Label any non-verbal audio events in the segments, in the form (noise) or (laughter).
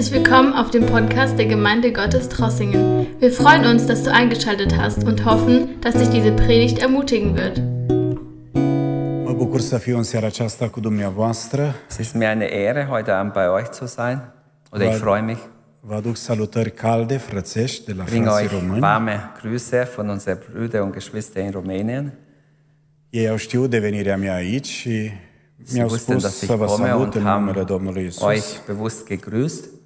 Herzlich willkommen auf dem Podcast der Gemeinde Gottes Trossingen. Wir freuen uns, dass du eingeschaltet hast und hoffen, dass dich diese Predigt ermutigen wird. Mă bucur să fiu în seara aceasta cu dumneavoastră. Es ist mir eine Ehre, heute Abend bei euch zu sein. Oder ich freue mich. Vă aduc salutări calde, frățești, de la Ich bringe frații euch români. warme Grüße von unseren Brüdern und Geschwistern in Rumänien. Ei au știut de venirea mea aici și mi-au spus dass ich să vă salut în numele Domnului Isus. euch bewusst gegrüßt.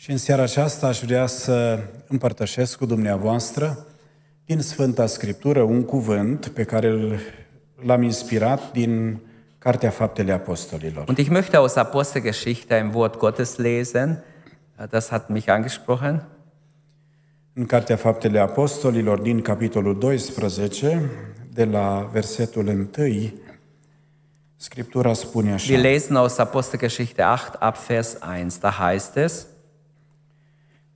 Și în seara aceasta aș vrea să împărtășesc cu dumneavoastră din Sfânta Scriptură un cuvânt pe care îl- l-am inspirat din Cartea Faptele Apostolilor. Und ich möchte aus Apostelgeschichte ein Wort Gottes lesen. Das hat mich angesprochen. În Cartea Faptele Apostolilor din capitolul 12, de la versetul 1, Scriptura spune așa. Wir lesen aus Apostelgeschichte 8 ab Vers 1. Da heißt es,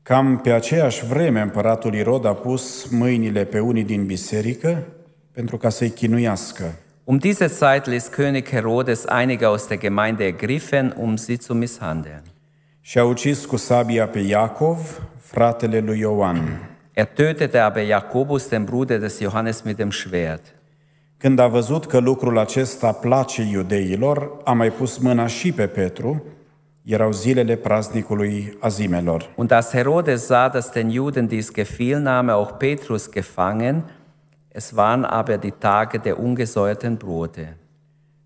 Cam pe aceeași vreme împăratul Irod a pus mâinile pe unii din biserică pentru ca să-i chinuiască. um diese Zeit ließ König Herodes einige aus der Gemeinde ergriffen, um sie zu misshandeln. Și a ucis cu sabia pe Iacov, fratele lui Ioan. Er tötete aber Jakobus, den Bruder des Johannes, mit dem Schwert. Când a văzut că lucrul acesta place iudeilor, a mai pus mâna și pe Petru, erau zilele praznicului azimelor. Und als Herodes sah, dass den Juden dies gefiel, nahm er auch Petrus gefangen. Es waren aber die Tage der ungesäuerten Brote.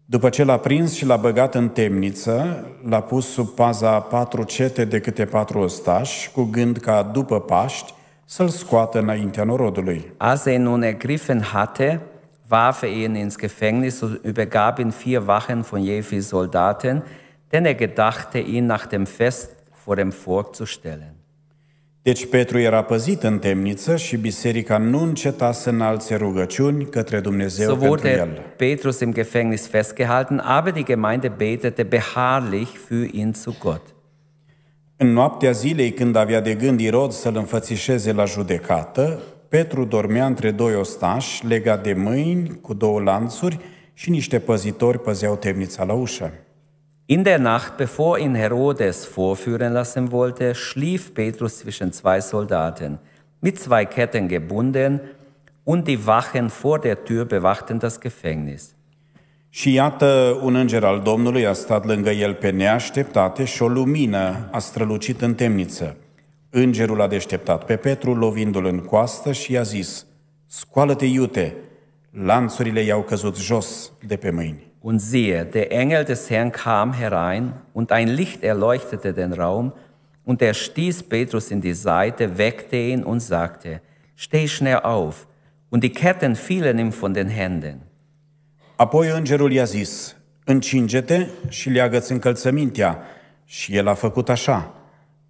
După ce l-a prins și l-a băgat în temniță, l-a pus sub paza a patru cete de câte patru ostași, cu gând ca după Paști să-l scoată înaintea norodului. Als er ihn nun ergriffen hatte, warf er ihn ins Gefängnis und übergab ihn vier Wachen von je vier Soldaten, denn er gedachte, ihn nach dem Fest vor dem Volk zu stellen. Deci Petru era păzit în temniță și biserica nu înceta să înalțe rugăciuni către Dumnezeu So pentru wurde el. Petrus im Gefängnis festgehalten, aber die Gemeinde betete beharrlich für ihn zu Gott. În noaptea zilei, când avea de gând Irod să-l înfățișeze la judecată, Petru dormea între doi ostași, legat de mâini, cu două lanțuri și niște păzitori păzeau temnița la ușă. In der Nacht, bevor ihn Herodes vorführen lassen wollte, schlief Petrus zwischen zwei Soldaten, mit zwei Ketten gebunden, und die Wachen vor der Tür bewachten das Gefängnis. Și iată, un înger al Domnului a stat lângă el pe neașteptate și o lumină a strălucit în temniță. Îngerul a deșteptat pe Petru, lovindu-l în coastă și i-a zis, Scoală-te, iute, lanțurile i-au căzut jos de pe mâini. Und siehe, der Engel des Herrn kam herein, und ein Licht erleuchtete den Raum, und er stieß Petrus in die Seite, weckte ihn und sagte, Steh schnell auf. Und die Ketten fielen ihm von den Händen. Apoi îngerul i-a zis, Încinge-te și leagă-ți încălțămintea. Și el a făcut așa.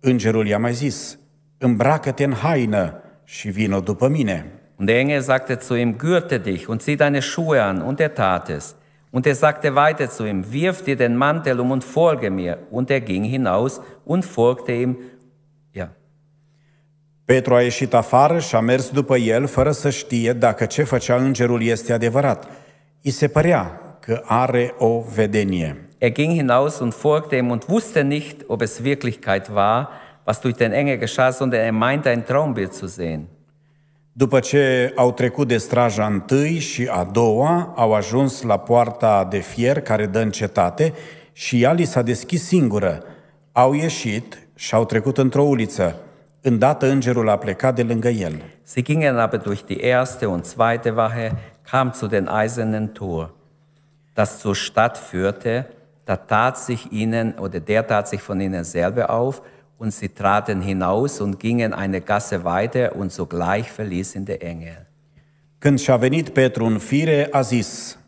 Îngerul i-a mai zis, Îmbracă-te în haină și vină după mine. Und der Engel sagte zu ihm, Gürte dich und zieh deine Schuhe an. Und er tat es. Und er sagte weiter zu ihm, Wirf dir den Mantel um und folge mir. Und er ging hinaus und folgte ihm. Ja. Petru a ieșit afară și a mers după el, fără să știe dacă ce făcea îngerul este adevărat. I se părea că are o vedenie. Er ging hinaus und folgte ihm und wusste nicht, ob es Wirklichkeit war, was durch den Engel geschah, sondern er meinte, ein Traumbild zu sehen. După ce au trecut de straja întâi și a doua, au ajuns la poarta de fier care dă în cetate și ea li s-a deschis singură. Au ieșit și au trecut într-o uliță. Îndată îngerul a plecat de lângă el. Sie gingen aber durch die erste und zweite Wache, kam zu den eisernen Tor, das zur Stadt führte. Da tat sich ihnen, oder der tat sich von ihnen selber auf, und sie traten hinaus und gingen eine Gasse weiter, und sogleich verließ ihn der Engel. Când și-a venit Petru în fire, a zis,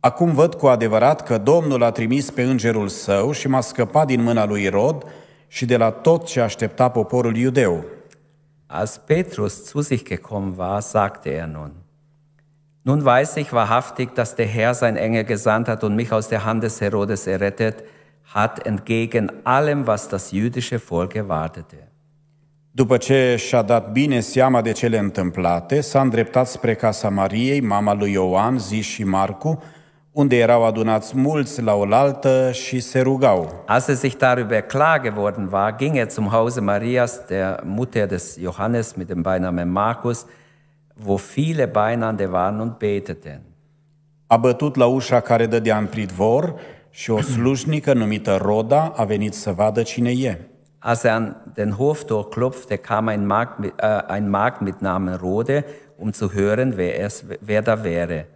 Acum văd cu adevărat că Domnul a trimis pe îngerul său și m-a scăpat din mâna lui Irod și de la tot ce aștepta poporul iudeu. Als Petrus zu sich gekommen war, sagte er nun, Nun weiß ich wahrhaftig, dass der Herr sein Engel gesandt hat und mich aus der Hand des Herodes errettet hat, entgegen allem, was das jüdische Volk erwartete. După ce și-a dat bine seama de cele întâmplate, s-a îndreptat spre casa Mariei, mama lui Ioan, Zi și Marcu, unde erau adunați mulți la oaltă și se rugau. Als er sich darüber klar geworden war, ging er zum Hause Marias, der Mutter des Johannes mit dem Beinamen Markus, wo viele Beinande waren und beteten. A bătut la ușa care dădea în pridvor și o slujnică numită Roda a venit să vadă cine e. Als er an den Hoftor klopfte, kam ein Magd mit, äh, ein Magd mit Namen Rode, um zu hören, wer, es, wer da wäre.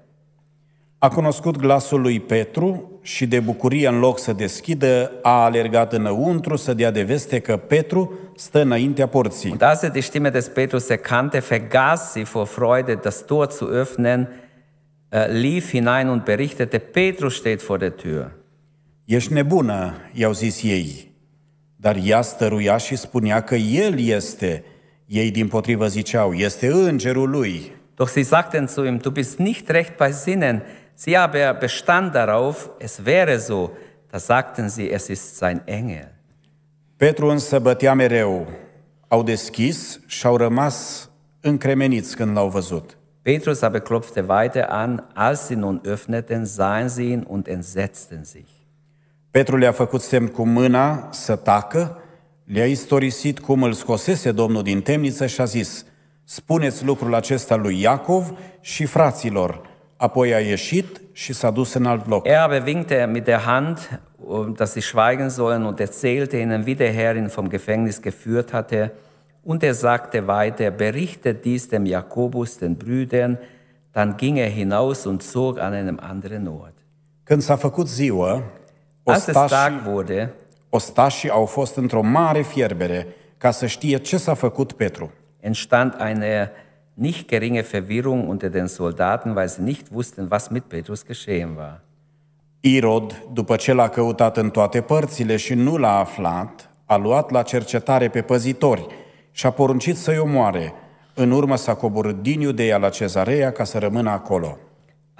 A cunoscut glasul lui Petru și de bucurie în loc să deschidă, a alergat înăuntru să dea de veste că Petru stă înaintea porții. Und als er die Stimme des Petrus erkannte, vergaß sie vor Freude, das Tor zu öffnen, äh, lief hinein und berichtete, Petrus steht vor der Tür. Ești nebună, i-au zis ei. Dar ea stăruia și spunea că el este. Ei din potrivă ziceau, este îngerul lui. Doch sie sagten zu ihm, du bist nicht recht bei Sinnen. Sie aber bestand darauf, es wäre so. Da sagten sie, es ist sein Engel. Petru însă bătea mereu. Au deschis și au rămas încremeniți când l-au văzut. Petrus aber klopfte weiter an. Als sie nun öffneten, sahen sie ihn und entsetzten sich. Petru le-a făcut semn cu mâna să tacă, le-a istorisit cum îl scosese Domnul din temniță și a zis, spuneți lucrul acesta lui Iacov și fraților. Apoi a ieșit și s-a dus în alt loc. Er aber winkte mit der Hand, um, dass sie schweigen sollen und erzählte ihnen, wie der Herr ihn vom Gefängnis geführt hatte. Und er sagte weiter, berichtet dies dem Jakobus, den Brüdern. Dann ging er hinaus und zog an einem anderen Ort. Când s-a făcut ziua, Als es ostașii, Tag wurde, ostașii au fost într-o mare fierbere ca să știe ce s-a făcut Petru. entstand eine nicht geringe Verwirrung unter den Soldaten, weil sie nicht wussten, was mit Petrus geschehen war. Irod, după ce l-a căutat în toate părțile și nu l-a aflat, a luat la cercetare pe păzitori și a poruncit să-i omoare. În urmă s-a coborât din Iudeea la Cezarea ca să rămână acolo.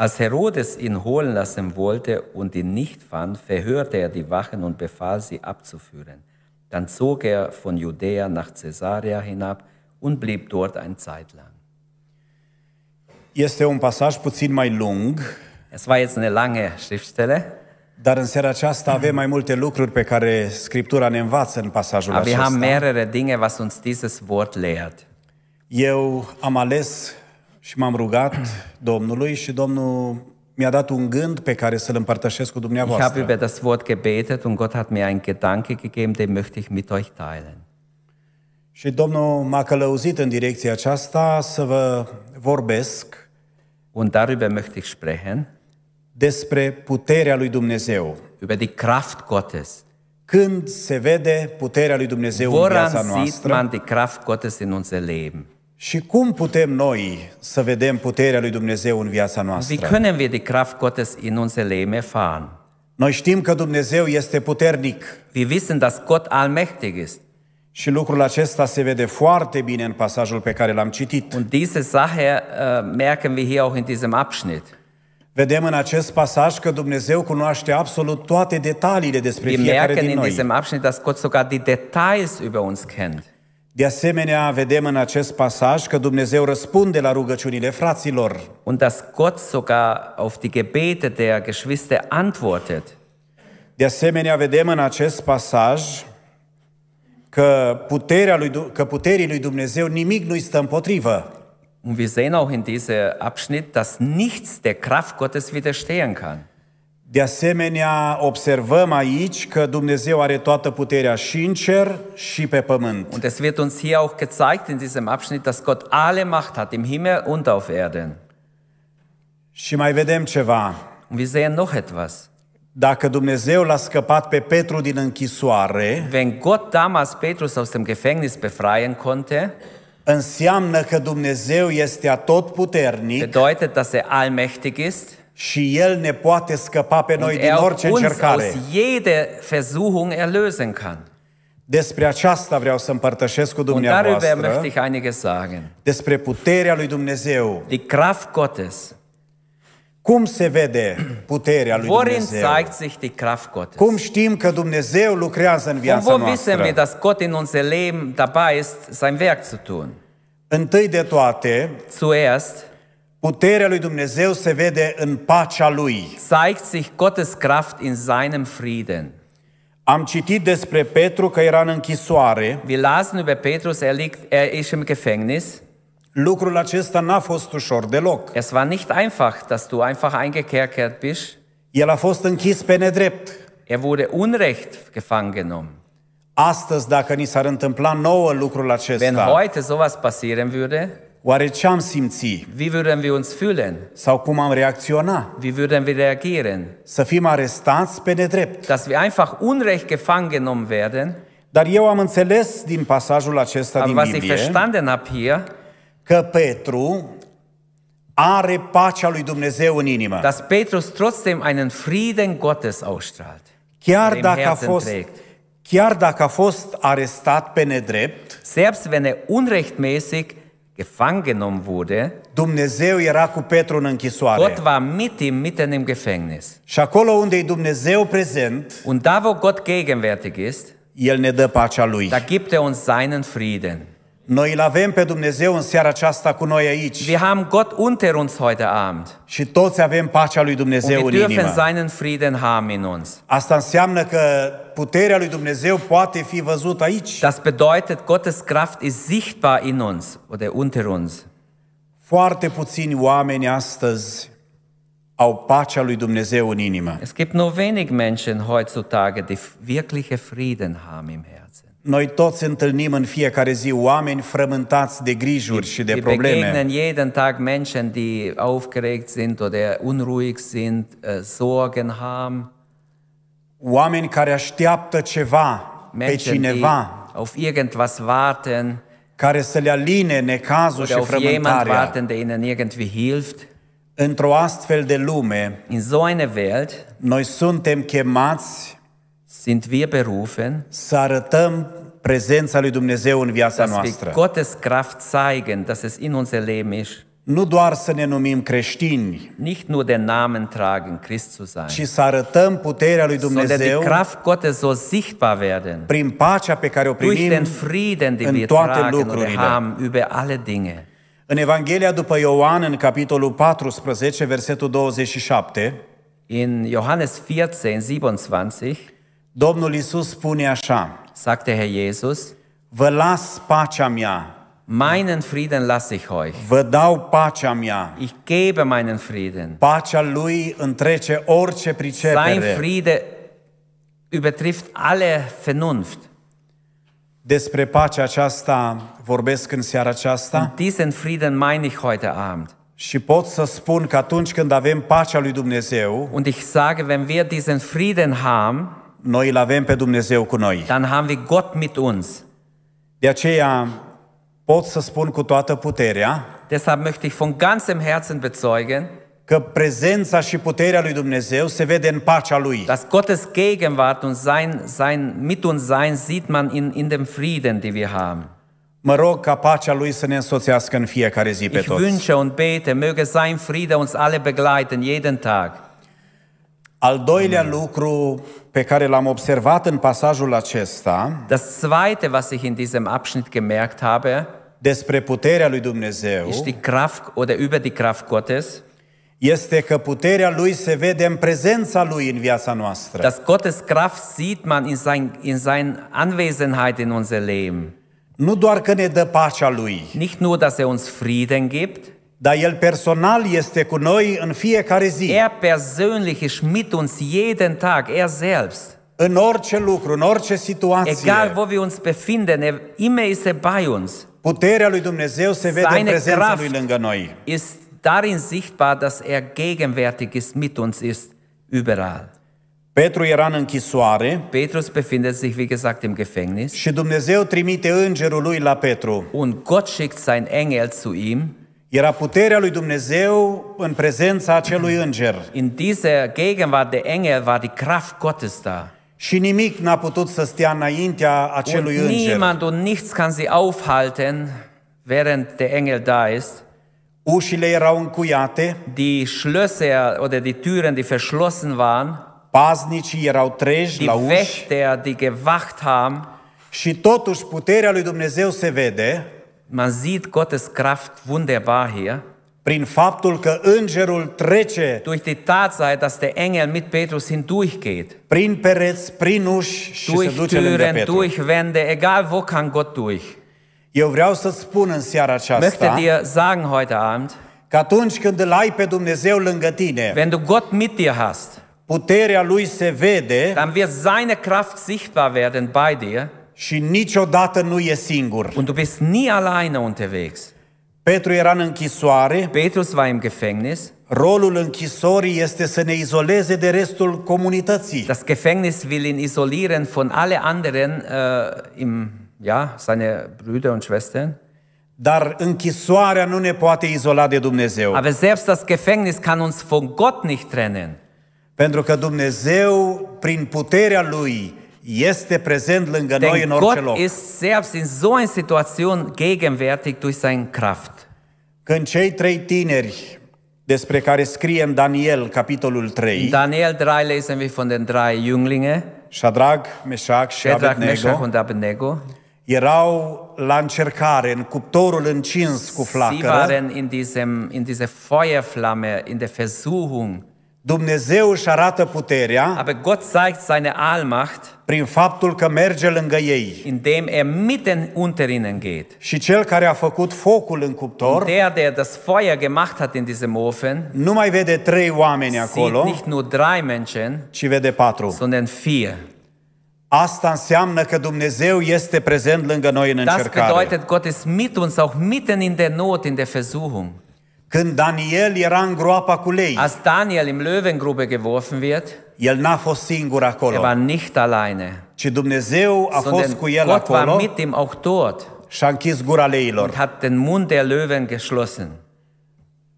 Als Herodes ihn holen lassen wollte und ihn nicht fand, verhörte er die Wachen und befahl sie abzuführen. Dann zog er von Judäa nach Caesarea hinab und blieb dort eine Zeit lang. Este un pasaj puțin mai lung, Es war jetzt eine lange Schriftstelle, dar în seara aceasta avem mai multe lucruri pe care Scriptura ne învață în pasajul aber wir haben acesta. mehrere Dinge, was uns dieses Wort lehrt. Eu am ales și m-am rugat Domnului și Domnul mi-a dat un gând pe care să-l împărtășesc cu Ich habe dumneavoastră. über das Wort gebetet und Gott hat mir einen Gedanke gegeben, den möchte ich mit euch teilen. Și Domnul m-a călăuzit în direcția aceasta să vă vorbesc Und darüber möchte ich sprechen, despre puterea lui Dumnezeu. über die Kraft Gottes. Când se vede puterea lui Dumnezeu în Woran viața sieht noastră man die Kraft Gottes in unser Leben? Și cum putem noi să vedem puterea lui Dumnezeu în viața Wie noastră? können wir die Kraft Gottes in unser Leben erfahren? Noi știm că Dumnezeu este puternic Wir wissen, dass Gott allmächtig ist. și lucrul acesta se vede foarte bine în pasajul pe care l-am citit. Und diese Sache äh, merken wir hier auch in diesem Abschnitt. Vedem în acest pasaj că Dumnezeu cunoaște absolut toate detaliile despre Wir fiecare merken din in noi. diesem Abschnitt, dass Gott sogar die Details über uns kennt. De asemenea, vedem în acest pasaj că Dumnezeu răspunde la rugăciunile fraților. Und dass Gott sogar auf die Gebete der Geschwister antwortet. De asemenea, vedem în acest pasaj că, puterea lui, Du- că puterii lui Dumnezeu nimic nu-i stă împotrivă. Und wir sehen auch in diesem Abschnitt, dass nichts der Kraft Gottes widerstehen kann. De asemenea, observăm aici că Dumnezeu are toată puterea și în cer și pe pământ. Und es wird uns hier auch gezeigt in diesem Abschnitt, dass Gott alle Macht hat, im Himmel und auf Erden. Și mai vedem ceva. Und wir sehen noch etwas. Dacă Dumnezeu l-a scăpat pe Petru din închisoare, Wenn Gott damals Petrus aus dem Gefängnis befreien konnte, înseamnă că Dumnezeu este atotputernic bedeutet, dass er allmächtig ist și El ne poate scăpa pe noi und din er auch orice uns încercare. aus jeder Versuchung erlösen kann. Despre aceasta vreau să împărtășesc cu Und darüber dumneavoastră, möchte ich einiges sagen. despre puterea lui Dumnezeu. Die Kraft Gottes. Cum se vede puterea lui Worin Dumnezeu? zeigt sich die Kraft Gottes? Cum știm că Dumnezeu lucrează în Und viața wo wissen wir, noastră? dass Gott in unser Leben dabei ist, sein Werk zu tun? Întâi de toate, Zuerst, Puterea lui Dumnezeu se vede în pacea lui. zeigt sich Gottes Kraft in seinem Frieden. Am citit despre Petru că era în închisoare. Wir lasen über Petrus, er, liegt, er ist im Gefängnis. Lucrul acesta n-a fost ușor deloc. Es war nicht einfach, dass du einfach eingekerkert bist. El a fost închis pe nedrept. Er wurde unrecht gefangen genommen. Astăzi, dacă ni s-ar întâmpla nouă lucrul Wenn acesta, heute sowas passieren würde, oare ce am simți? wie würden wir uns fühlen? Sau cum am reacționa? Wie würden wir reagieren? Să fim arestați pe nedrept. Dass wir einfach unrecht gefangen genommen werden. Dar eu am înțeles din pasajul acesta Aber din was ich Biblie verstanden habe hier, că Petru are pacea lui Dumnezeu în inimă. dass Petrus trotzdem einen Frieden Gottes ausstrahlt. Chiar der im dacă a Herzen fost, trägt. chiar dacă a fost arestat pe nedrept, Selbst wenn er unrechtmäßig gefangen genommen wurde, Dumnezeu era cu Petru în închisoare. Gott war mit ihm mitten im Gefängnis. Și acolo unde e Dumnezeu prezent, Und da, wo Gott gegenwärtig ist, El ne dă pacea Lui. da gibt er uns seinen Frieden. Noi îl avem pe Dumnezeu în seara aceasta cu noi aici Wir haben Gott unter uns heute Abend. și toți avem pacea lui Und Dumnezeu wir în dürfen inimă. seinen Frieden haben in uns. Asta înseamnă că puterea lui Dumnezeu poate fi văzută aici. Das bedeutet, Gottes Kraft ist sichtbar in uns oder unter uns. Foarte puțini oameni astăzi au pacea lui Dumnezeu în inimă. Es gibt nur wenig Menschen heutzutage, die wirkliche Frieden haben im Herzen. Noi toți întâlnim în fiecare zi oameni frământați de grijuri și de Wir probleme. begegnen jeden Tag Menschen, die aufgeregt sind oder unruhig sind, äh, Sorgen haben. Oameni care așteaptă ceva pe Menschen, die cineva auf irgendwas warten care să le aline necazul oder și auf jemand frământarea. warten, der ihnen irgendwie hilft. Într-o astfel de lume, In so einer Welt noi suntem chemați sind wir berufen, să arătăm prezența lui Dumnezeu în viața dass wir noastră. Gottes Kraft zeigen, dass es in unser Leben ist. Nu doar să ne numim creștini, Nicht nur den Namen tragen, Christ zu sein, ci să arătăm puterea lui sondern die Dumnezeu Kraft Gottes soll sichtbar werden. prin pacea pe care o Durch primim den Frieden, den în wir toate tragen oder lucrurile. haben über alle Dinge. În Evanghelia după Ioan, în capitolul 14, versetul 27, In Johannes 14, 27 Domnul Isus spune așa, sagt der Herr Jesus, Vă las pacea mea, meinen Frieden lasse ich euch. vă dau pacea mea. Ich gebe meinen Frieden. Pacea lui întrece orice Sein pricepere. Friede übertrifft alle Vernunft. Despre pacea aceasta vorbesc în seara aceasta Diesen Frieden meine ich heute Abend. și pot să spun că atunci când avem pacea lui Dumnezeu, Und ich sage, wenn wir diesen Frieden haben, noi îl avem pe Dumnezeu cu noi. dann haben wir Gott mit uns. De aceea pot să spun cu toată puterea Deshalb möchte ich von ganzem Herzen bezeugen, că prezența și puterea lui Dumnezeu se vede în pacea lui. dass Gottes Gegenwart und sein, sein mit uns sein sieht man in, in dem Frieden, den wir haben. Mă rog ca pacea lui să ne însoțească în fiecare zi pe Ich toți. wünsche und bete, möge sein Friede uns alle begleiten, jeden Tag. Al doilea lucru pe care l-am observat în pasajul acesta Das Zweite, was ich in diesem Abschnitt gemerkt habe, despre puterea lui Dumnezeu ist die Kraft oder über die Kraft Gottes, este că puterea lui se vede în prezența lui în viața noastră. dass Gottes Kraft sieht man in sein, in sein Anwesenheit in unser Leben. Nu doar că ne dă pacea lui, Nicht nur, dass er uns Frieden gibt, dar el personal este cu noi în fiecare zi. er persönlich ist mit uns jeden Tag, er selbst. În orice lucru, în orice situație, Egal wo wir uns befinden, er, immer ist er bei uns. puterea lui Dumnezeu se vede în Seine prezența Kraft. lui lângă noi. Ist darin sichtbar, dass er gegenwärtig ist, mit uns ist, überall. Petru era în închisoare Petrus befindet sich, wie gesagt, im Gefängnis și Dumnezeu trimite îngerul lui la Petru. und Gott schickt sein Engel zu ihm. Era puterea lui Dumnezeu în prezența acelui înger. In dieser Gegenwart der Engel war die Kraft Gottes da. Și nimic n-a putut să stea înaintea Und acelui înger. niemand und nichts kann sie aufhalten, während der Engel da ist. Ușile erau încuiate, Die Schlösser oder die Türen, die verschlossen waren, paznicii erau treji die la uși Wächter, die gewacht haben, și totuși puterea lui Dumnezeu se vede man sieht Gottes Kraft wunderbar hier, prin faptul că îngerul trece durch die Tatsache, dass der Engel mit Petrus hindurchgeht. prin pereți, prin uși și se Durch duce lângă Türen, Petru. durch Wände, egal wo kann Gott durch. Eu vreau să spun în seara Ich möchte aceasta dir sagen heute Abend, că atunci când îl ai pe Dumnezeu lângă tine, wenn du Gott mit dir hast, puterea lui se vede dann wird seine Kraft sichtbar werden bei dir și niciodată nu e singur. und du bist nie alleine unterwegs. Petru era în închisoare, Petrus war im Gefängnis. rolul închisorii este să ne izoleze de restul comunității. Das Gefängnis will ihn isolieren von alle anderen, äh, im, ja, seine Brüder und Schwestern. Dar închisoarea nu ne poate izola de Dumnezeu. Aber selbst das Gefängnis kann uns von Gott nicht trennen. Pentru că Dumnezeu, prin puterea Lui, este prezent lângă noi Denn în orice Gott loc. ist selbst in so einer Situation gegenwärtig durch seine Kraft. Când cei trei tineri despre care scrie în Daniel, capitolul In 3, Daniel 3 lesen wir von den drei Jünglinge, Shadrach, Meșac și Shadrach, Meshach Abednego, und Abednego. erau la încercare, în cuptorul încins cu Sie flacără. waren in, diesem, in dieser Feuerflamme, in der Versuchung. Dumnezeu își arată puterea Aber Gott zeigt seine Allmacht, prin faptul că merge lângă ei. indem er mitten unter ihnen geht. Și cel care a făcut focul în cuptor Der, der das Feuer gemacht hat in diesem Ofen, nu mai vede trei oameni sieht acolo, nicht nur drei Menschen, ci vede patru. sondern vier. Asta înseamnă că Dumnezeu este prezent lângă noi în Das încercare. bedeutet, Gott ist mit uns, auch mitten in der Not, in der Versuchung. Când Daniel era în groapa cu lei, Als Daniel im Löwengrube geworfen wird, el n-a fost singur er acolo, war nicht alleine, ci Dumnezeu a fost sondern cu el Gott war acolo mit ihm auch dort și a închis gura und leilor. hat den Mund der Löwen geschlossen.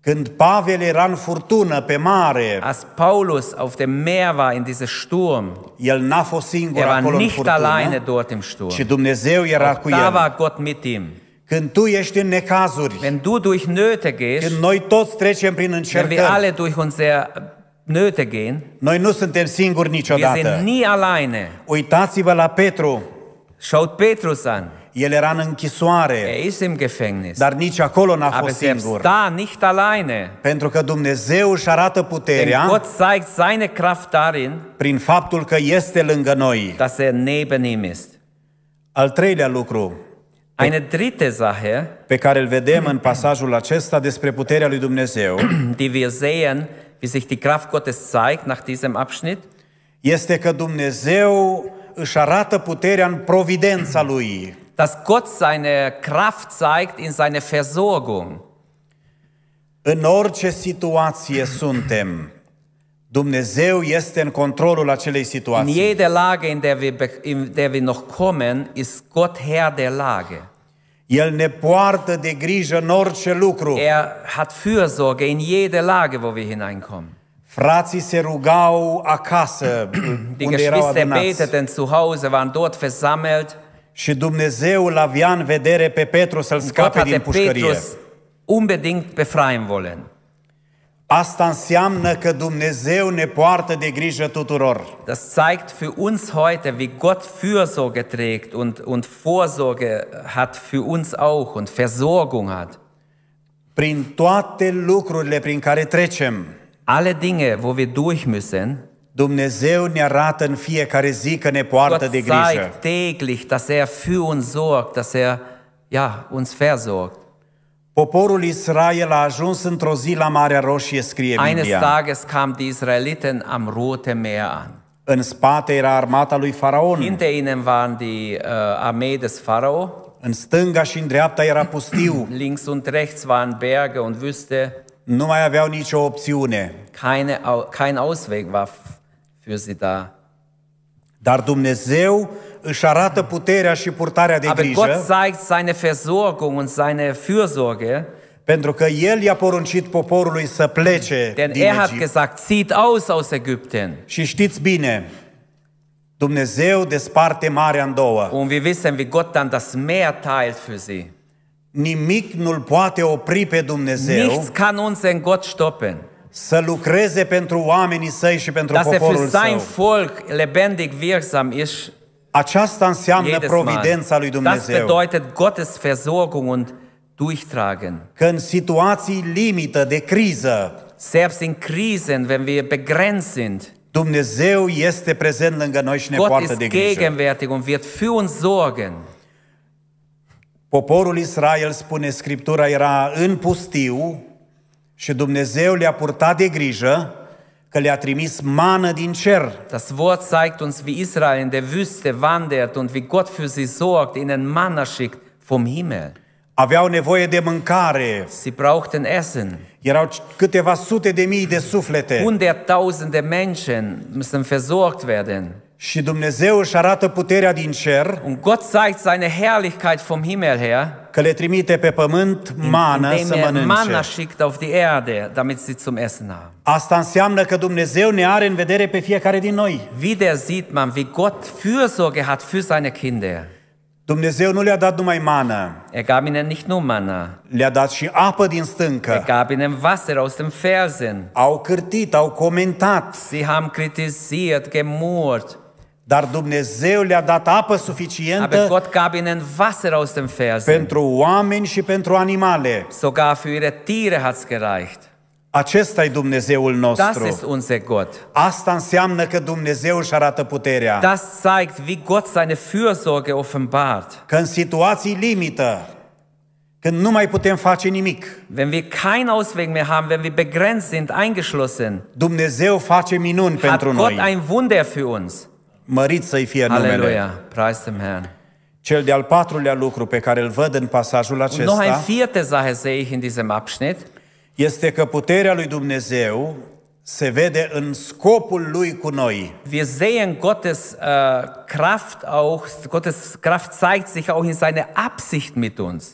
Când Pavel era în furtună pe mare, Als Paulus auf dem Meer war in diesem Sturm, el n-a fost singur er war acolo în nicht alleine furtună, dort im Sturm. ci Dumnezeu era Auch cu da el. war Gott mit ihm. Când tu ești în necazuri, Wenn du durch Nöte gehst, când noi toți trecem prin wenn wir încercări, alle durch unsere Nöte gehen, noi nu suntem singuri wir niciodată. sind nie alleine. Uitați-vă la Petru, Schaut Petrus an. el era în închisoare, Er ist im Gefängnis. dar nici acolo n-a Aber fost selbst singur. da nicht alleine. Pentru că Dumnezeu își arată Denn puterea Gott zeigt seine Kraft darin, prin faptul că este lângă noi. dass er neben ihm ist. Al treilea lucru Eine dritte Sache, (clears throat) pe care îl vedem în pasajul acesta despre puterea lui Dumnezeu (clears throat) die wir sehen, wie sich die Kraft Gottes zeigt nach diesem Abschnitt, este că Dumnezeu își arată puterea în providența (clears throat) lui. dass Gott seine Kraft zeigt in seiner Versorgung. În orice situație suntem, Dumnezeu este în controlul acelei In situații. jeder Lage, in der, wir, be- in der wir noch kommen, ist Gott Herr der Lage. El ne poartă de grijă în orice lucru. Er hat Fürsorge in jede Lage, wo wir hineinkommen. Frații se rugau acasă, Die (clears throat) unde erau Geschwister adunați. beteten zu Hause, waren dort versammelt. Și Dumnezeu îl avea în vedere pe Petru să-l Gott scape hatte din pușcărie. Petrus unbedingt befreien wollen. Asta înseamnă că Dumnezeu ne poartă de grijă tuturor. Das zeigt für uns heute, wie Gott Fürsorge trägt und, und Vorsorge hat für uns auch und Versorgung hat. Prin toate lucrurile prin care trecem, Alle Dinge, wo wir durch müssen, Dumnezeu ne arată în fiecare zi că ne poartă Gott de grijă. zeigt täglich, dass er für uns sorgt, dass er ja, uns versorgt. Poporul Israel a ajuns într-o zi la Marea Roșie, scrie Eines Biblia. Tages kamen die Israeliten am Roten Meer an. În spate era armata lui Faraon. Hinter ihnen waren die äh, Armee des Pharao. În stânga și în dreapta era pustiu. (clears throat) Links und rechts waren Berge und Wüste. Nu mai aveau nicio opțiune. Keine, Au- kein Ausweg war f- für sie da. Dar Dumnezeu își arată puterea și purtarea de Aber Gott grijă zeigt seine Versorgung und seine Fürsorge, pentru că El i-a poruncit poporului să plece denn din er hat Egipt. gesagt, zieht aus aus Ägypten. Și știți bine, Dumnezeu desparte marea în două. Und wir wissen, wie Gott dann das Meer teilt für sie. Nimic nu-L poate opri pe Dumnezeu Nichts kann unseren Gott stoppen. să lucreze pentru oamenii săi și pentru Dass er für poporul sein său. Volk lebendig wirksam ist, Aceasta înseamnă jedes Mal. providența lui Das Dumnezeu. bedeutet Gottes Versorgung und durchtragen. că în situații limită de criză, Selbst in Krisen, wenn wir begrenzt sind, Dumnezeu este prezent lângă noi și ne Gott poartă ist de grijă. gegenwärtig und wird für uns sorgen. Poporul Israel, spune Scriptura, era în pustiu și Dumnezeu le-a purtat de grijă că le-a trimis mană din cer. Das Wort zeigt uns, wie Israel in der Wüste wandert und wie Gott für sie sorgt, ihnen Manna schickt vom Himmel. Aveau nevoie de mâncare, Sie brauchten Essen. erau câteva sute de mii de suflete Hunderttausende Menschen müssen versorgt werden. Și Dumnezeu își arată puterea din cer Und Gott zeigt seine Herrlichkeit vom Himmel her, că le trimite pe pământ mană indem să er Manna mănânce. schickt auf die Erde, damit sie zum Essen haben. Asta înseamnă că Dumnezeu ne are în vedere pe fiecare din noi. Wieder sieht man, wie Gott Fürsorge hat für seine Kinder. Dumnezeu nu le-a dat numai mană, Er gab ihnen nicht nur Manna, le-a dat și apă din er stâncă. gab ihnen Wasser aus dem Felsen. Au cârtit, au comentat, Sie haben kritisiert, gemurrt, dar Dumnezeu le-a dat apă aber suficientă Gott gab ihnen Wasser aus dem Felsen. pentru oameni și pentru animale. Sogar für ihre Tiere hat's gereicht. Acesta e Dumnezeul Das ist nostru. unser Gott. Asta înseamnă că Dumnezeu își arată puterea. Das zeigt, wie Gott seine Fürsorge offenbart. Că în situații limită, când nu mai putem face nimic, Wenn wir keinen Ausweg mehr haben, wenn wir begrenzt sind, eingeschlossen, Dumnezeu face minuni hat pentru Gott noi. ein Wunder für uns. Mărit să-i fie numele. Halleluja, preis dem Herrn. Cel de-al patrulea lucru pe care îl văd în pasajul Und noch eine acesta vierte Sache sehe ich in diesem Abschnitt. este că puterea lui Dumnezeu se vede în scopul lui cu noi. Wir sehen Gottes äh, Kraft auch, Gottes Kraft zeigt sich auch in seiner Absicht mit uns.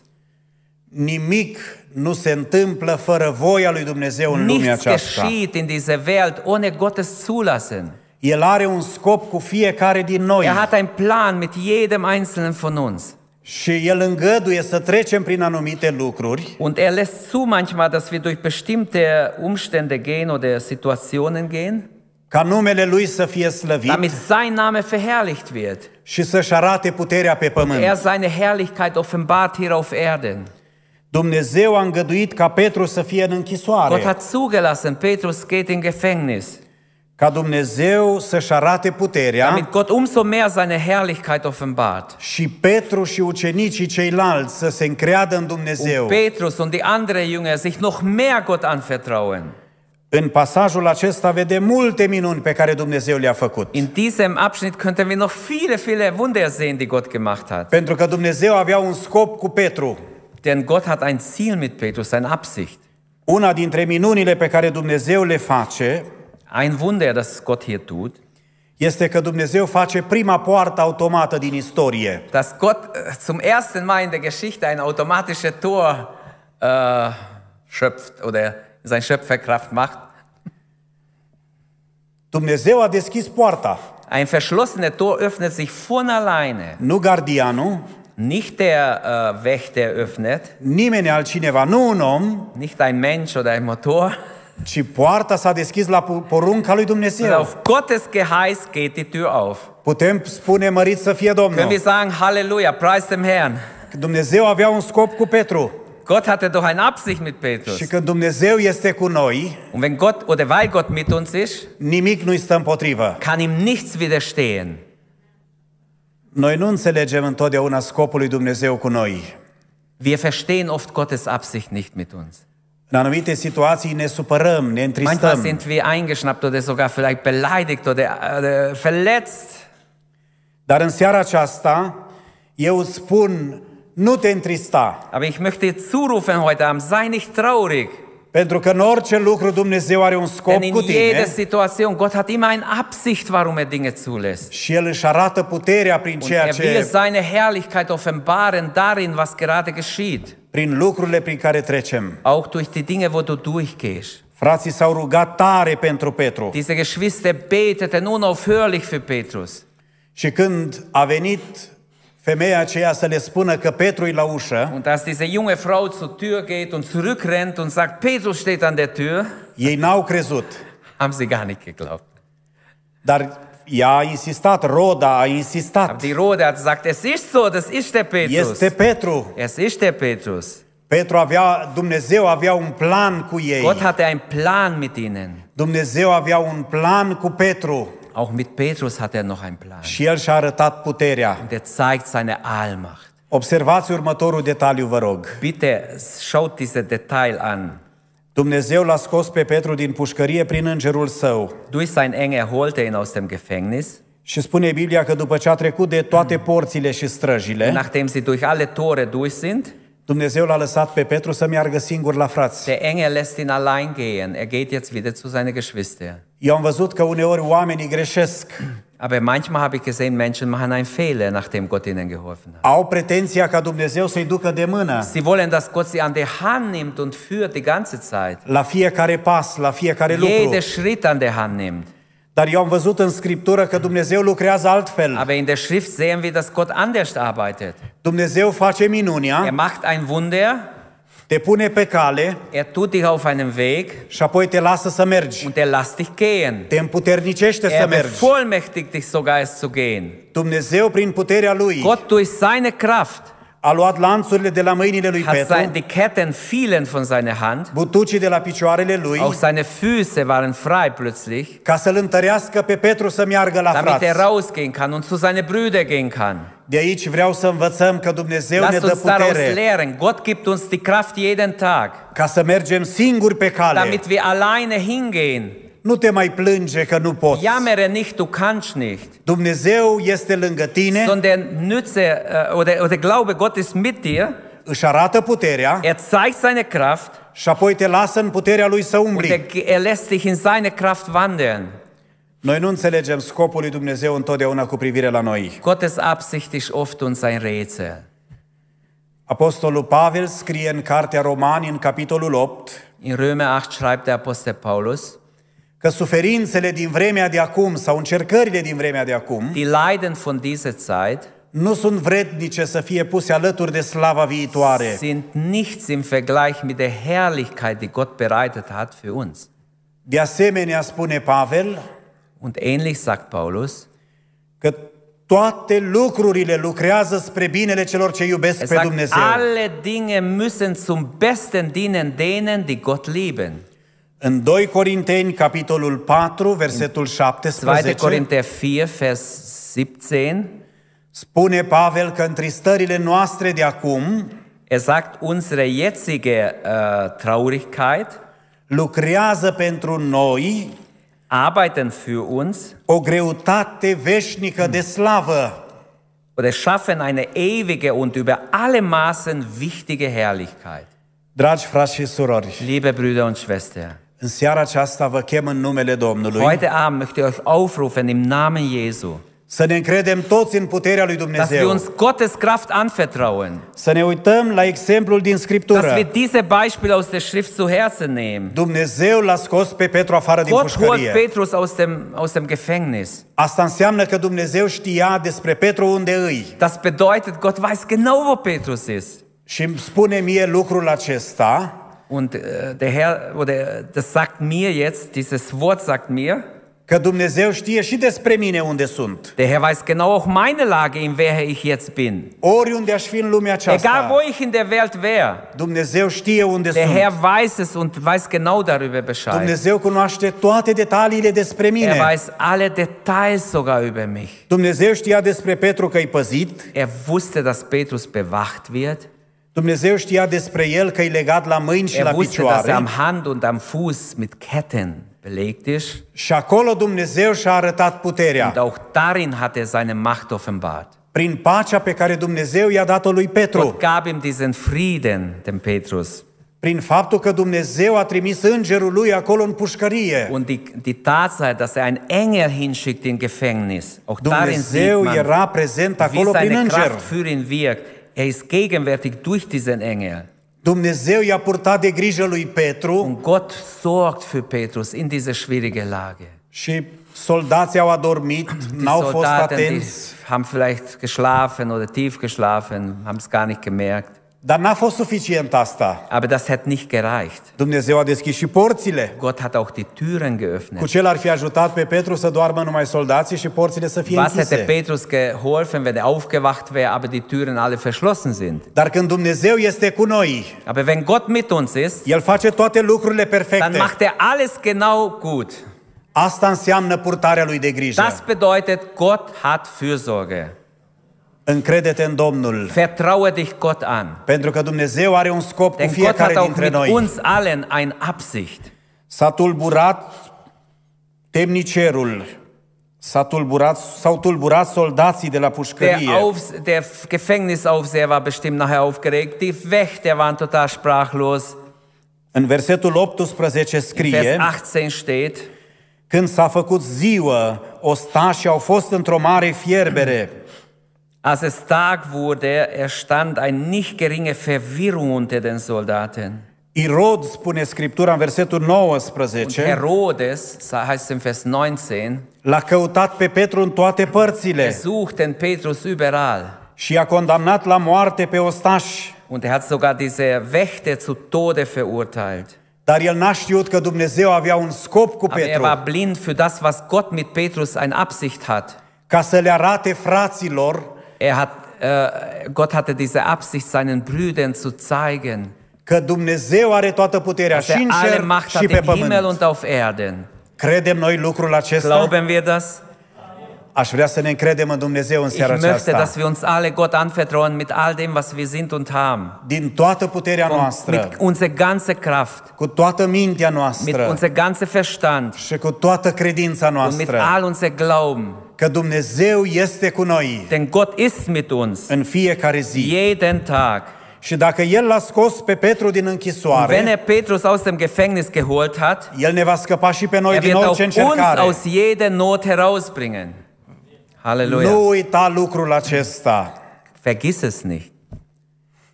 Nimic nu se întâmplă fără voia lui Dumnezeu în lumea Nichts aceasta. geschieht in dieser Welt ohne Gottes Zulassen. El are un scop cu fiecare din noi Er hat einen Plan mit jedem Einzelnen von uns. și El îngăduie să trecem prin anumite lucruri Und er lässt zu manchmal, dass wir durch bestimmte Umstände gehen oder Situationen gehen, ca numele Lui să fie slăvit damit sein Name verherrlicht wird. și să-și arate puterea pe Er pământ. seine Herrlichkeit offenbart hier auf Erden. Dumnezeu a îngăduit ca Petru să fie în Gott închisoare, hat zugelassen, Petrus geht in Gefängnis, ca Dumnezeu să-și arate puterea damit Gott umso mehr seine Herrlichkeit offenbart. și Petru și ucenicii ceilalți să se încreadă în Dumnezeu. Und Petrus und die anderen Jünger sich noch mehr Gott anvertrauen. În pasajul acesta vedem multe minuni pe care Dumnezeu le-a făcut. In diesem Abschnitt könnten wir noch viele, viele Wunder sehen, die Gott gemacht hat. Pentru că Dumnezeu avea un scop cu Petru. Denn Gott hat ein Ziel mit Petrus, eine Absicht. Una dintre minunile pe care Dumnezeu le face Ein Wunder, das Gott hier tut, este că Dumnezeu face prima poartă automată din istorie. dass Gott äh, zum ersten Mal in der Geschichte ein automatisches Tor äh, schöpft oder sein Schöpferkraft macht. Dumnezeu a deschis poarta, Ein verschlossenes Tor öffnet sich von alleine. nu gardianul, Nicht der äh, Wächter öffnet, nimeni altcineva, nu un om, nicht ein Mensch oder ein Motor, ci poarta s-a deschis la pu- porunca lui sondern Dumnezeu. auf Gottes Geheiß geht die Tür auf. Putem spune mărit să fie Können wir Domnul. sagen, Halleluja, preis dem Herrn. Dumnezeu avea un scop cu Petru Gott hatte doch eine Absicht mit Petrus. și când Dumnezeu este cu noi, Und wenn Gott oder weil Gott mit uns ist, nimic nu-i stă împotrivă. kann ihm nichts widerstehen. Noi nu înțelegem întotdeauna scopul lui Dumnezeu cu noi. Wir verstehen oft Gottes Absicht nicht mit uns. În anumite situații ne supărăm, ne Manchmal întristăm, sind wir eingeschnappt oder sogar vielleicht beleidigt oder, oder verletzt. dar în seara aceasta eu spun, nu te întrista, Aber ich möchte zurufen heute Abend, sei nicht traurig. pentru că în orice lucru Dumnezeu are un Denn scop in cu jeder tine Situation, Gott hat immer eine Absicht, warum er Dinge zulässt. și El își arată puterea prin Und ceea er will ce, seine Herrlichkeit offenbaren darin, was gerade geschieht. Prin lucrurile prin care trecem. Auch durch die Dinge, wo du durchgehst. Frații s-au rugat tare pentru Petru Diese Geschwister beteten unaufhörlich für Petrus. și când a venit femeia aceea să le spună că Petru e la ușă, Und als diese junge Frau zur Tür geht und zurückrennt und sagt, Petrus steht an der Tür, ei n-au crezut. haben sie gar nicht geglaubt. Dar ea a insistat, Roda a Aber insistat. die Rode hat gesagt, es ist so, das ist der Petrus. Este Petru. Es ist der Petrus. Petru avea, Dumnezeu avea un plan cu ei. Gott hatte einen Plan mit ihnen. Dumnezeu avea un plan cu Petru Auch mit Petrus hat er noch einen Plan. și el și-a arătat puterea. Und er zeigt seine Allmacht. Observați următorul detaliu, vă rog. Bitte schaut diese Detail an. Dumnezeu l-a scos pe Petru din pușcărie prin îngerul său. Durch sein Engel holte er ihn aus dem Gefängnis. Și spune Biblia că după ce a trecut de toate porțile și străjile, Nachdem sie durch alle Tore durch sind, Dumnezeu l-a lăsat pe Petru să meargă singur la frați. der Engel lässt ihn allein gehen. Er geht jetzt wieder zu seinen Geschwistern. Eu am văzut că uneori oamenii greșesc. Aber manchmal habe ich gesehen, Menschen machen einen Fehler, nachdem Gott ihnen geholfen hat. Au pretenția ca Dumnezeu să-i ducă de mână Sie wollen, dass Gott sie an die Hand nimmt und führt die ganze Zeit. la fiecare pas, la fiecare lucru. Jeder Schritt an der Hand nimmt. Dar eu am văzut în Scriptură că Dumnezeu lucrează altfel. Aber in der Schrift sehen wir, dass Gott anders arbeitet. Dumnezeu face Er minunia, macht ein Wunder, te pune pe cale er tut dich auf einen Weg și apoi te lasă să mergi. und er lässt dich gehen. Te împuternicește să Er mergi. bevollmächtigt dich sogar, es zu gehen. Dumnezeu, prin puterea Lui, Gott durch seine Kraft a luat lanțurile de la mâinile lui hat sein, Petru, die Ketten fielen von seiner Hand. butucii de la picioarele lui, Auch seine Füße waren frei plötzlich, ca să-l întărească pe Petru să meargă la damit er frați. rausgehen kann und zu seinen Brüdern gehen kann. De aici vreau să învățăm că Dumnezeu ne Lasst dă uns daraus putere lehren. Gott gibt uns die Kraft jeden Tag, ca să mergem singuri pe cale. damit wir alleine hingehen. Nu te mai plânge că nu poți. Jammere nicht, du kannst nicht, Dumnezeu este lângă tine, sondern nütze äh, oder, oder glaube, Gott ist mit dir. își arată puterea Er zeigt seine Kraft și apoi te lasă în puterea lui să und umbli. er, er lässt dich in seine Kraft wandeln. Noi nu înțelegem scopul lui Dumnezeu întotdeauna cu privire la noi. Gottes Absicht ist oft uns ein Rätsel. Apostolul Pavel scrie în Cartea Romani, în capitolul 8, In Römer 8 schreibt der Apostel Paulus, că suferințele din vremea de acum sau încercările din vremea de acum die Leiden von dieser Zeit nu sunt vrednice să fie puse alături de slava viitoare. sind nichts im Vergleich mit der Herrlichkeit, die Gott bereitet hat für uns. De asemenea, spune Pavel, Und ähnlich sagt Paulus, că toate lucrurile lucrează spre binele celor ce iubesc er pe sagt, Dumnezeu. alle Dinge müssen zum Besten dienen denen, die Gott lieben. În 2 Corinteni, capitolul 4, versetul 2. 17, Korinther 4, Vers 17, spune Pavel că întristările noastre de acum er sagt, unsere jetzige äh, Traurigkeit lucrează pentru noi arbeiten für uns o greutate veșnică de slavă. oder schaffen eine ewige und über alle Maßen wichtige Herrlichkeit. Dragi frați și surori, Liebe Brüder und Schwestern, în seara aceasta vă chem în numele Domnului heute Abend möchte ich euch aufrufen im Namen Jesu, să ne încredem toți în puterea lui dass wir Dumnezeu, uns Gottes Kraft anvertrauen, să ne uităm la exemplul din dass Scriptură. wir diese Beispiele aus der Schrift zu Herzen nehmen. Dumnezeu l-a scos pe Petru afară din Gott holt pușcărie. Petrus aus dem, aus dem Gefängnis. Asta înseamnă că Dumnezeu știa despre Petru unde îi. Das bedeutet, Gott weiß genau, wo Petrus ist. Și îmi spune mie lucrul acesta, Und äh, der Herr, oder das sagt mir jetzt, dieses Wort sagt mir, că Dumnezeu știe și despre mine unde sunt. der Herr weiß genau auch meine Lage, in welcher ich jetzt bin. Oriunde aș fi în lumea Egal aceasta, wo ich in der Welt wäre, Dumnezeu știe unde der sunt. Herr weiß es und weiß genau darüber Bescheid. Dumnezeu cunoaște toate detaliile despre Er mine. weiß alle Details sogar über mich. Dumnezeu știa despre Petru că-i păzit, Er wusste, dass Petrus bewacht wird. Dumnezeu știa despre el că-i legat la mâini și la Er wusste, dass er picioare am Hand und am Fuß mit Ketten belegt ist. și acolo Dumnezeu și-a arătat puterea Und auch darin hat er seine Macht offenbart. prin pacea pe care Dumnezeu i-a dat-o lui Petru, Gott gab ihm diesen Frieden, dem Petrus. prin faptul că Dumnezeu a trimis îngerul lui acolo în pușcărie. Und die, die Tatsache, dass er einen Engel hinschickt in Gefängnis, auch darin sieht Dumnezeu man, era prezent wie acolo prin seine înger. Kraft für ihn wirkt. Er ist gegenwärtig durch diesen Engel. Dumnezeu i-a purtat de grijă lui Petru Und Gott sorgt für Petrus in dieser schwierigen Lage. și soldații au adormit, Die n-au fost atenți. haben vielleicht geschlafen oder tief geschlafen, haben es gar nicht gemerkt. Dar n-a fost suficient asta. Aber das hat nicht gereicht. Dumnezeu a deschis și porțile. Gott hat auch die Türen Cu geöffnet. ce l-ar fi ajutat pe Petru să doarmă numai soldații și porțile să fie Was hätte închise? Petrus geholfen, wenn er aufgewacht wäre, aber die Türen alle verschlossen sind? Dar când Dumnezeu este cu noi, Aber wenn Gott mit uns ist, El face toate lucrurile dann perfecte. macht er alles genau gut. Asta înseamnă purtarea lui de grijă. Das bedeutet, Gott hat Fürsorge. Încrede-te în Domnul, Vertraue dich Gott an. pentru că Dumnezeu are un scop cu Denn Gott fiecare hat auch dintre mit noi. uns allen eine Absicht. S-a tulburat temnicerul, s-a tulburat, s-au tulburat soldații de la Der, pușcărie. Aufs, der Gefängnisaufseher war bestimmt nachher aufgeregt. Die Wächter waren total sprachlos. În versetul 18 In Vers scrie, 18 steht, când s-a făcut ziua, ostașii au fost într-o mare fierbere. Als es Tag wurde, erstand eine nicht geringe Verwirrung unter den Soldaten. Irod, spune Scriptura în versetul Und 19, Herodes, so heißt es in Vers 19, l-a căutat pe Petru în toate er părțile sucht den Petrus überall. și a condamnat la moarte pe ostași. Und er hat sogar diese Wächter zu Tode verurteilt. Dar el n-a știut că Dumnezeu avea un scop cu Aber er Petru, war blind für das, was Gott mit Petrus eine Absicht hat. ca să le arate fraților Er hat, äh, Gott hatte diese Absicht, seinen Brüdern zu zeigen, că Dumnezeu are toată puterea dass și er în alle cer Macht și hat pe im Himmel pământ. und auf Erden. Credem noi lucrul acesta? Glauben wir das? Aș vrea să ne încredem în Dumnezeu în Ich seara möchte, aceasta. dass wir uns alle Gott anvertrauen mit all dem, was wir sind und haben. Din toată puterea Und noastră, mit unserer ganzen Kraft, cu toată mintea mit noastră unserem ganzen Verstand și cu toată credința und mit noastră all unser Glauben. Că Dumnezeu este cu noi Denn Gott ist mit uns în fiecare zi. jeden Tag. Și dacă El l-a scos pe Petru din Und wenn închisoare, er Petrus aus dem Gefängnis geholt hat, El ne va scăpa și pe noi er din wird auch orice uns încercare. aus jeder Not herausbringen. Halleluja. Nu uita lucrul acesta, Vergiss es nicht,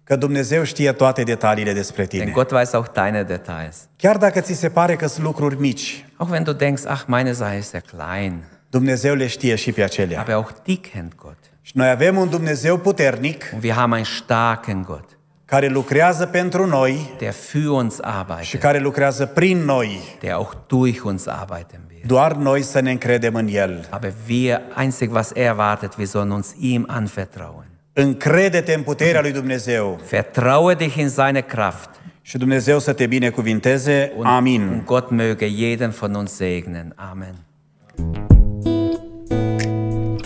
că Dumnezeu știe toate detaliile despre denn tine. Gott weiß auch deine Details. Chiar dacă ți se pare că sunt lucruri mici, Auch wenn du denkst, ach, meine Sache ist ja klein, Dumnezeu le știe și pe acelea. aber auch die kennt Gott. Și noi avem un Dumnezeu puternic Und wir haben einen starken Gott, care lucrează pentru noi der für uns și arbeitet, care lucrează prin noi. der auch durch uns arbeiten wird. Doar noi să ne încredem în El. Aber wir, einzig was er erwartet, wir sollen uns ihm anvertrauen. Încrede-te în puterea lui Dumnezeu Vertraue dich in seine Kraft. și Dumnezeu să te binecuvinteze. Und, Amin. und Gott möge jeden von uns segnen. Amen.